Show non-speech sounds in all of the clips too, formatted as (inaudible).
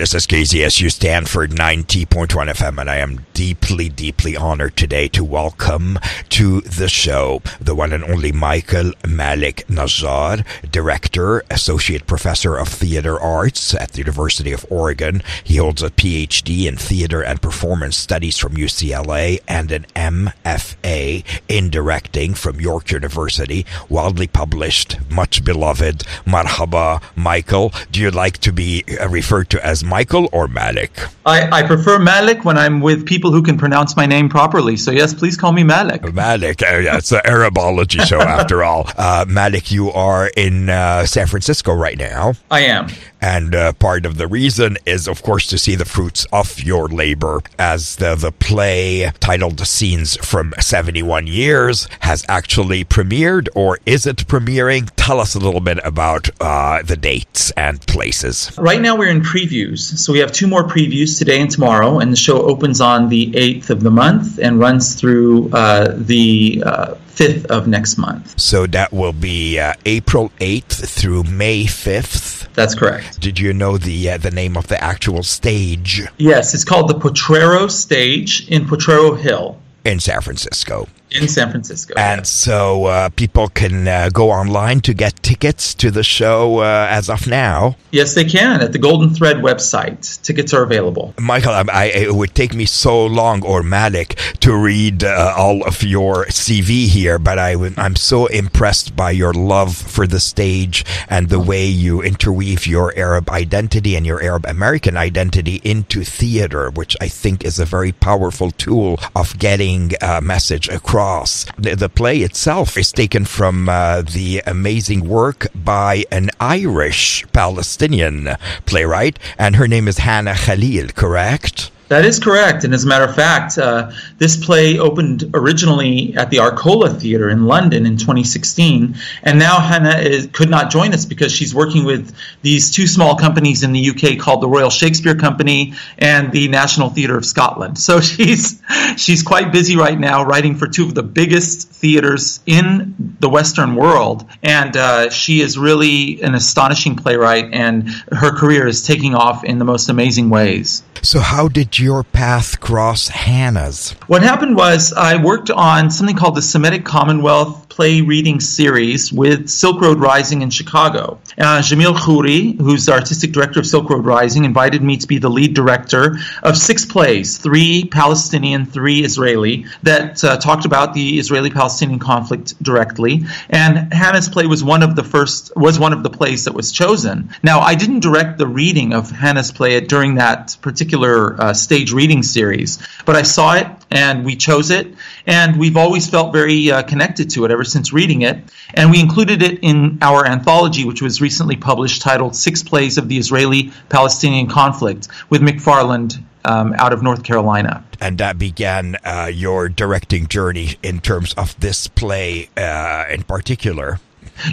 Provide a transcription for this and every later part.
This is KZSU Stanford 90.1 FM, and I am deeply, deeply honored today to welcome to the show the one and only Michael Malek Najjar, Director, Associate Professor of Theater Arts at the University of Oregon. He holds a PhD in Theater and Performance Studies from UCLA and an MFA in Directing from York University, widely published, much beloved. Marhaba, Michael. Do you like to be referred to as Michael or Malek? I, I prefer Malek when I'm with people who can pronounce my name properly. So, yes, please call me Malek. Malek. Uh, yeah, it's an Arabology (laughs) show after all. Uh, Malek, you are in uh, San Francisco right now. I am. And uh, part of the reason is, of course, to see the fruits of your labor as the, the play titled Scenes from 71 Years has actually premiered, or is it premiering? Tell us a little bit about uh, the dates and places. Right now, we're in previews. So we have two more previews today and tomorrow, and the show opens on the 8th of the month and runs through uh, the 5th uh, of next month. So that will be uh, April 8th through May 5th. That's correct. Did you know the uh, the name of the actual stage? Yes, it's called the Potrero Stage in Potrero Hill in San Francisco in San Francisco. And so uh, people can uh, go online to get tickets to the show uh, as of now. Yes, they can at the Golden Thread website. Tickets are available. Michael, I, I, it would take me so long, or Malek, to read uh, all of your CV here, but I, I'm so impressed by your love for the stage and the way you interweave your Arab identity and your Arab American identity into theater, which I think is a very powerful tool of getting a message across Cross. The, the play itself is taken from uh, the amazing work by an Irish Palestinian playwright, and her name is Hannah Khalil, correct? That is correct. And as a matter of fact, uh, this play opened originally at the Arcola Theatre in London in 2016. And now Hannah is, could not join us because she's working with these two small companies in the UK called the Royal Shakespeare Company and the National Theatre of Scotland. So (laughs) she's, she's quite busy right now writing for two of the biggest theaters in the Western world. And uh, she is really an astonishing playwright, and her career is taking off in the most amazing ways. So, how did your path cross Hannah's? What happened was I worked on something called the Semitic Commonwealth play reading series with Silk Road Rising in Chicago. Uh, Jamil Khoury, who's the artistic director of Silk Road Rising, invited me to be the lead director of six plays, three Palestinian, three Israeli, that uh, talked about the Israeli-Palestinian conflict directly. And Hannah's play was one of the first, was one of the plays that was chosen. Now, I didn't direct the reading of Hannah's play during that particular uh, stage reading series, but I saw it and we chose it, and we've always felt very uh, connected to it ever since reading it. And we included it in our anthology, which was recently published, titled Six Plays of the Israeli Palestinian Conflict, with McFarland um, out of North Carolina. And that began uh, your directing journey in terms of this play uh, in particular.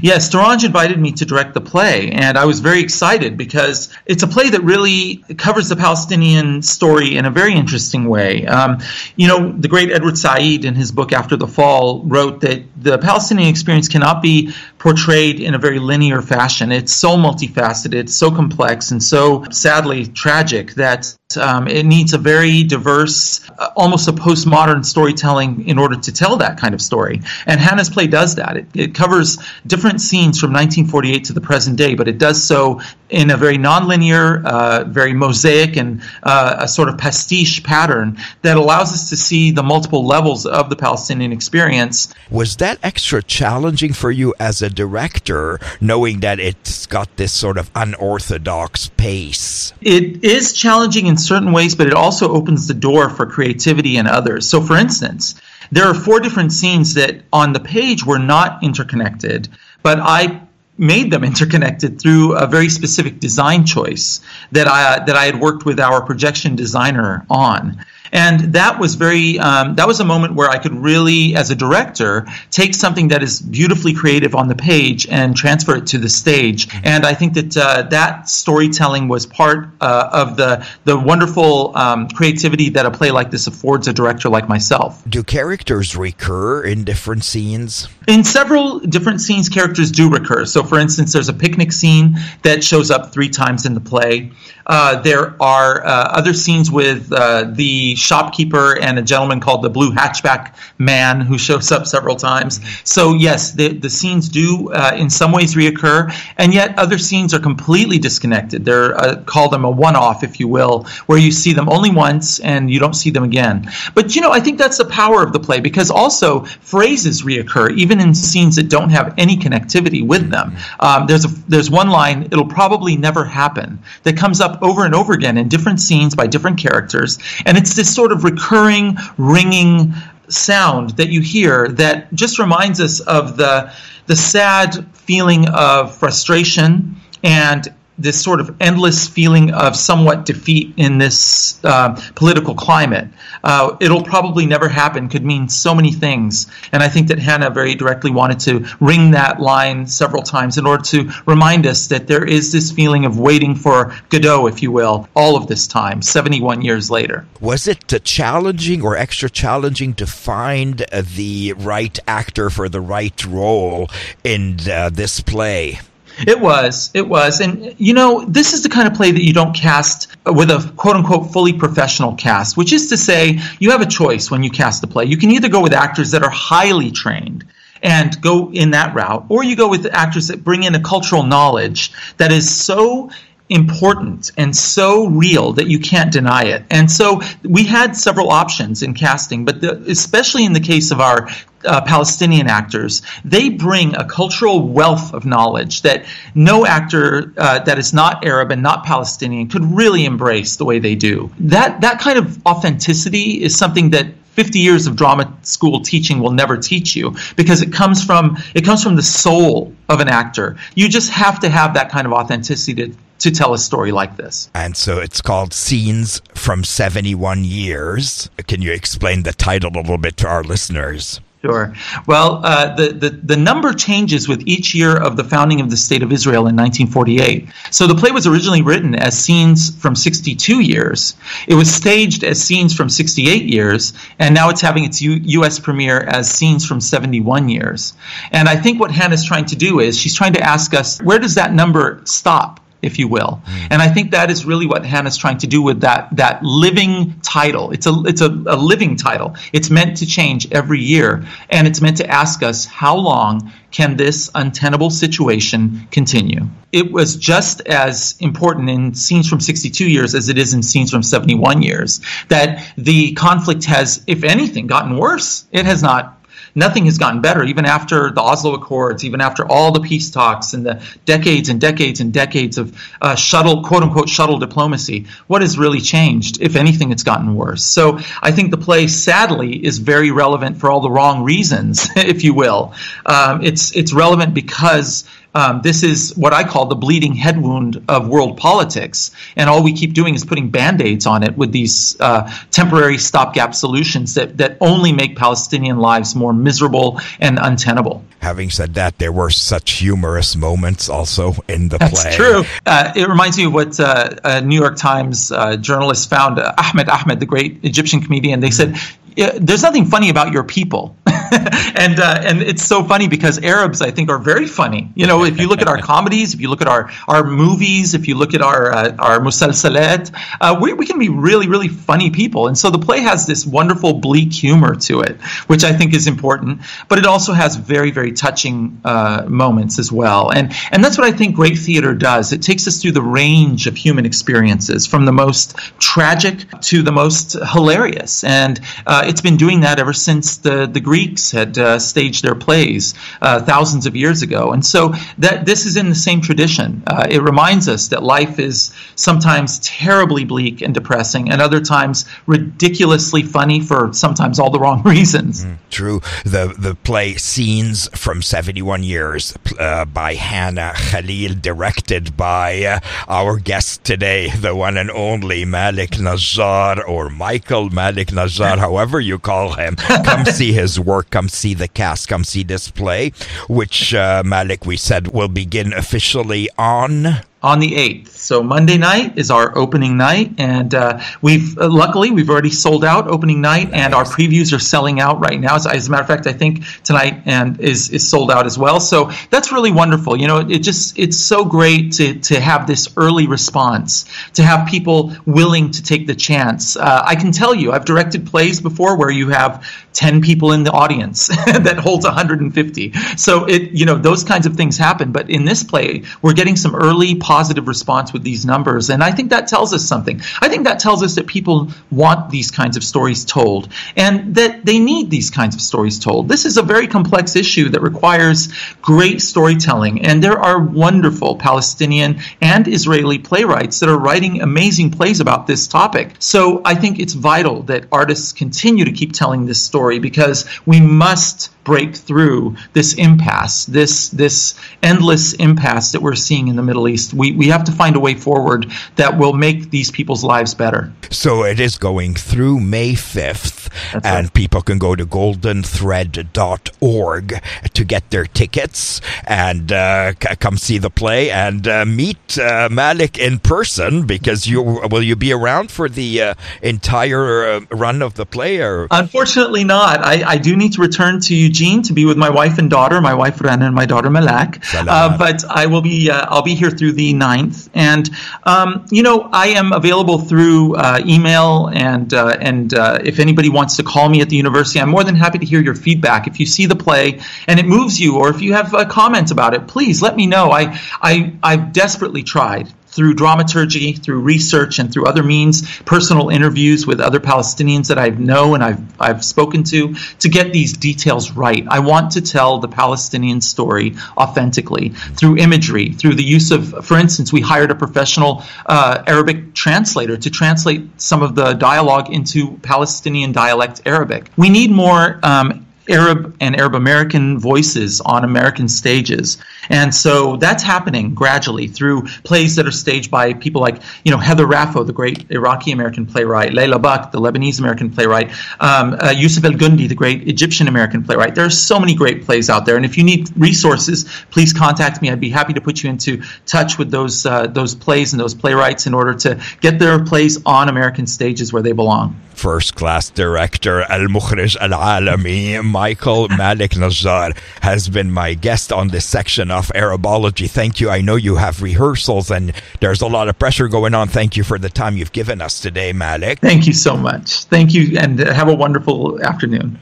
Yes, Torange invited me to direct the play, and I was very excited because it's a play that really covers the Palestinian story in a very interesting way. Um, you know, the great Edward Said, in his book After the Fall, wrote that the Palestinian experience cannot be portrayed in a very linear fashion. It's so multifaceted, so complex, and so sadly tragic that um, it needs a very diverse, uh, almost a postmodern storytelling in order to tell that kind of story. And Hannah's play does that. It, it covers different scenes from 1948 to the present day, but it does so in a very nonlinear, uh, very mosaic, and uh, a sort of pastiche pattern that allows us to see the multiple levels of the Palestinian experience. Was that extra challenging for you as a director, knowing that it's got this sort of unorthodox pace? It is challenging in certain ways, but it also opens the door for creativity in others. So, for instance, there are four different scenes that on the page were not interconnected, but I made them (laughs) interconnected through a very specific design choice that I that I had worked with our projection designer on. And that was very, um, that was a moment where I could really, as a director, take something that is beautifully creative on the page and transfer it to the stage. And I think that uh, that storytelling was part uh, of the, the wonderful um, creativity that a play like this affords a director like myself. Do characters recur in different scenes? In several different scenes, characters do recur. So, for instance, there's a picnic scene that shows up three times in the play. Uh, there are uh, other scenes with uh, the shopkeeper and a gentleman called the Blue Hatchback Man who shows up several times. So, yes, the, the scenes do uh, in some ways reoccur, and yet other scenes are completely disconnected. They're uh, call them a one off, if you will, where you see them only once and you don't see them again. But, you know, I think that's the power of the play because also phrases reoccur, even in scenes that don't have any connectivity with them. Um, there's, a, there's one line, it'll probably never happen, that comes up over and over again in different scenes by different characters. And it's this sort of recurring, ringing sound that you hear that just reminds us of the, the sad feeling of frustration and this sort of endless feeling of somewhat defeat in this uh, political climate. Uh, it'll probably never happen could mean so many things. And I think that Hannah very directly wanted to ring that line several times in order to remind us that there is this feeling of waiting for Godot, if you will, all of this time, 71 years later. Was it challenging or extra challenging to find uh, the right actor for the right role in uh, this play? It was. It was. And, you know, this is the kind of play that you don't cast with a quote unquote fully professional cast, which is to say, you have a choice when you cast the play. You can either go with actors that are highly trained and go in that route, or you go with actors that bring in a cultural knowledge that is so important and so real that you can't deny it. And so we had several options in casting, but the, especially in the case of our uh, Palestinian actors, they bring a cultural wealth of knowledge that no actor uh, that is not Arab and not Palestinian could really embrace the way they do. That that kind of authenticity is something that 50 years of drama school teaching will never teach you because it comes from it comes from the soul of an actor. You just have to have that kind of authenticity to to tell a story like this. And so it's called Scenes from 71 Years. Can you explain the title a little bit to our listeners? Sure. Well, uh, the, the, the number changes with each year of the founding of the State of Israel in 1948. So the play was originally written as scenes from 62 years. It was staged as scenes from 68 years, and now it's having its U- U.S. premiere as scenes from 71 years. And I think what Hannah's trying to do is she's trying to ask us where does that number stop? If you will. Mm. And I think that is really what Hannah's trying to do with that that living title. It's a it's a, a living title. It's meant to change every year, and it's meant to ask us how long can this untenable situation continue? It was just as important in scenes from 62 years as it is in scenes from 71 years that the conflict has, if anything, gotten worse. It has not nothing has gotten better, even after the Oslo Accords, even after all the peace talks and the decades and decades and decades of uh, shuttle, quote unquote, shuttle diplomacy. What has really changed? If anything, it's gotten worse. So I think the play, sadly, is very relevant for all the wrong reasons, (laughs) if you will. Um, it's it's relevant because um, this is what I call the bleeding head wound of world politics. And all we keep doing is putting band aids on it with these uh, temporary stopgap solutions that, that only make Palestinian lives more miserable and untenable. Having said that, there were such humorous moments also in the That's play. true. Uh, it reminds me of what uh, a New York Times uh, journalist found uh, Ahmed Ahmed, the great Egyptian comedian. They mm-hmm. said, There's nothing funny about your people. (laughs) and uh, and it's so funny because Arabs, I think, are very funny. You know, if you look at our (laughs) comedies, if you look at our our movies, if you look at our uh, our musalsalat, uh, we, we can be really really funny people. And so the play has this wonderful bleak humor to it, which I think is important. But it also has very very touching uh, moments as well. And and that's what I think great theater does. It takes us through the range of human experiences, from the most tragic to the most hilarious. And uh, it's been doing that ever since the the Greeks had uh, staged their plays uh, thousands of years ago. And so that this is in the same tradition. Uh, it reminds us that life is sometimes terribly bleak and depressing, and other times ridiculously funny for sometimes all the wrong (laughs) reasons. Mm, true. The the play Scenes from 71 Years uh, by Hannah Khalil, directed by uh, our guest today, the one and only Malek Najjar or Michael Malek Najjar, (laughs) however you call him. Come (laughs) see his work come see the cast, come see this play, which uh, Malek, we said, will begin officially on on the 8th. So Monday night is our opening night, and uh, we've uh, luckily we've already sold out opening night, and our previews are selling out right now. As, as, a matter of fact, I think tonight and is is sold out as well. So that's really wonderful. You know, it just it's so great to to have this early response, to have people willing to take the chance. Uh, I can tell you, I've directed plays before where you have 10 people in the audience (laughs) that holds 150. So it you know those kinds of things happen. But in this play, we're getting some early positive response with these numbers. And I think that tells us something. I think that tells us that people want these kinds of stories told and that they need these kinds of stories told. This is a very complex issue that requires great storytelling. And there are wonderful Palestinian and Israeli playwrights that are writing amazing plays about this topic. So I think it's vital that artists continue to keep telling this story because we must break through this impasse, this this endless impasse that we're seeing in the Middle East. We we have to find a way forward that will make these people's lives better. So it is going through May 5th, That's and right. people can go to goldenthread.org to get their tickets and uh, come see the play and uh, meet uh, Malek in person because you will you be around for the uh, entire uh, run of the play? Or? Unfortunately, not. I, I do need to return to Eugene to be with my wife and daughter, my wife Rana and my daughter Malak. Uh, but I will be I'll be here through the 9th. And, um, you know, I am available through uh, email, and, uh, and uh, if anybody wants to call me at the university, I'm more than happy to hear your feedback. If you see the play and it moves you, or if you have a comment about it, please let me know. I, I, I've desperately tried through dramaturgy, through research, and through other means, personal interviews with other Palestinians that I know and I've, I've spoken to, to get these details right. I want to tell the Palestinian story authentically through imagery, through the use of, for instance, we hired a professional uh, Arabic translator to translate some of the dialogue into Palestinian dialect Arabic. We need more um, Arab and Arab American voices on American stages. And so that's happening gradually through plays that are staged by people like, you know, Heather Raffo, the great Iraqi American playwright, Leila Buck, the Lebanese American playwright, um, uh, Yussef El Guindi, the great Egyptian American playwright. There are so many great plays out there. And if you need resources, please contact me. I'd be happy to put you into touch with those, uh, those plays and those playwrights in order to get their plays on American stages where they belong. First class director, Al Mukhrij Al Alami, Michael Malek Najjar, has been my guest on this section of Arabology. Thank you. I know you have rehearsals and there's a lot of pressure going on. Thank you for the time you've given us today, Malek. Thank you so much. Thank you and have a wonderful afternoon.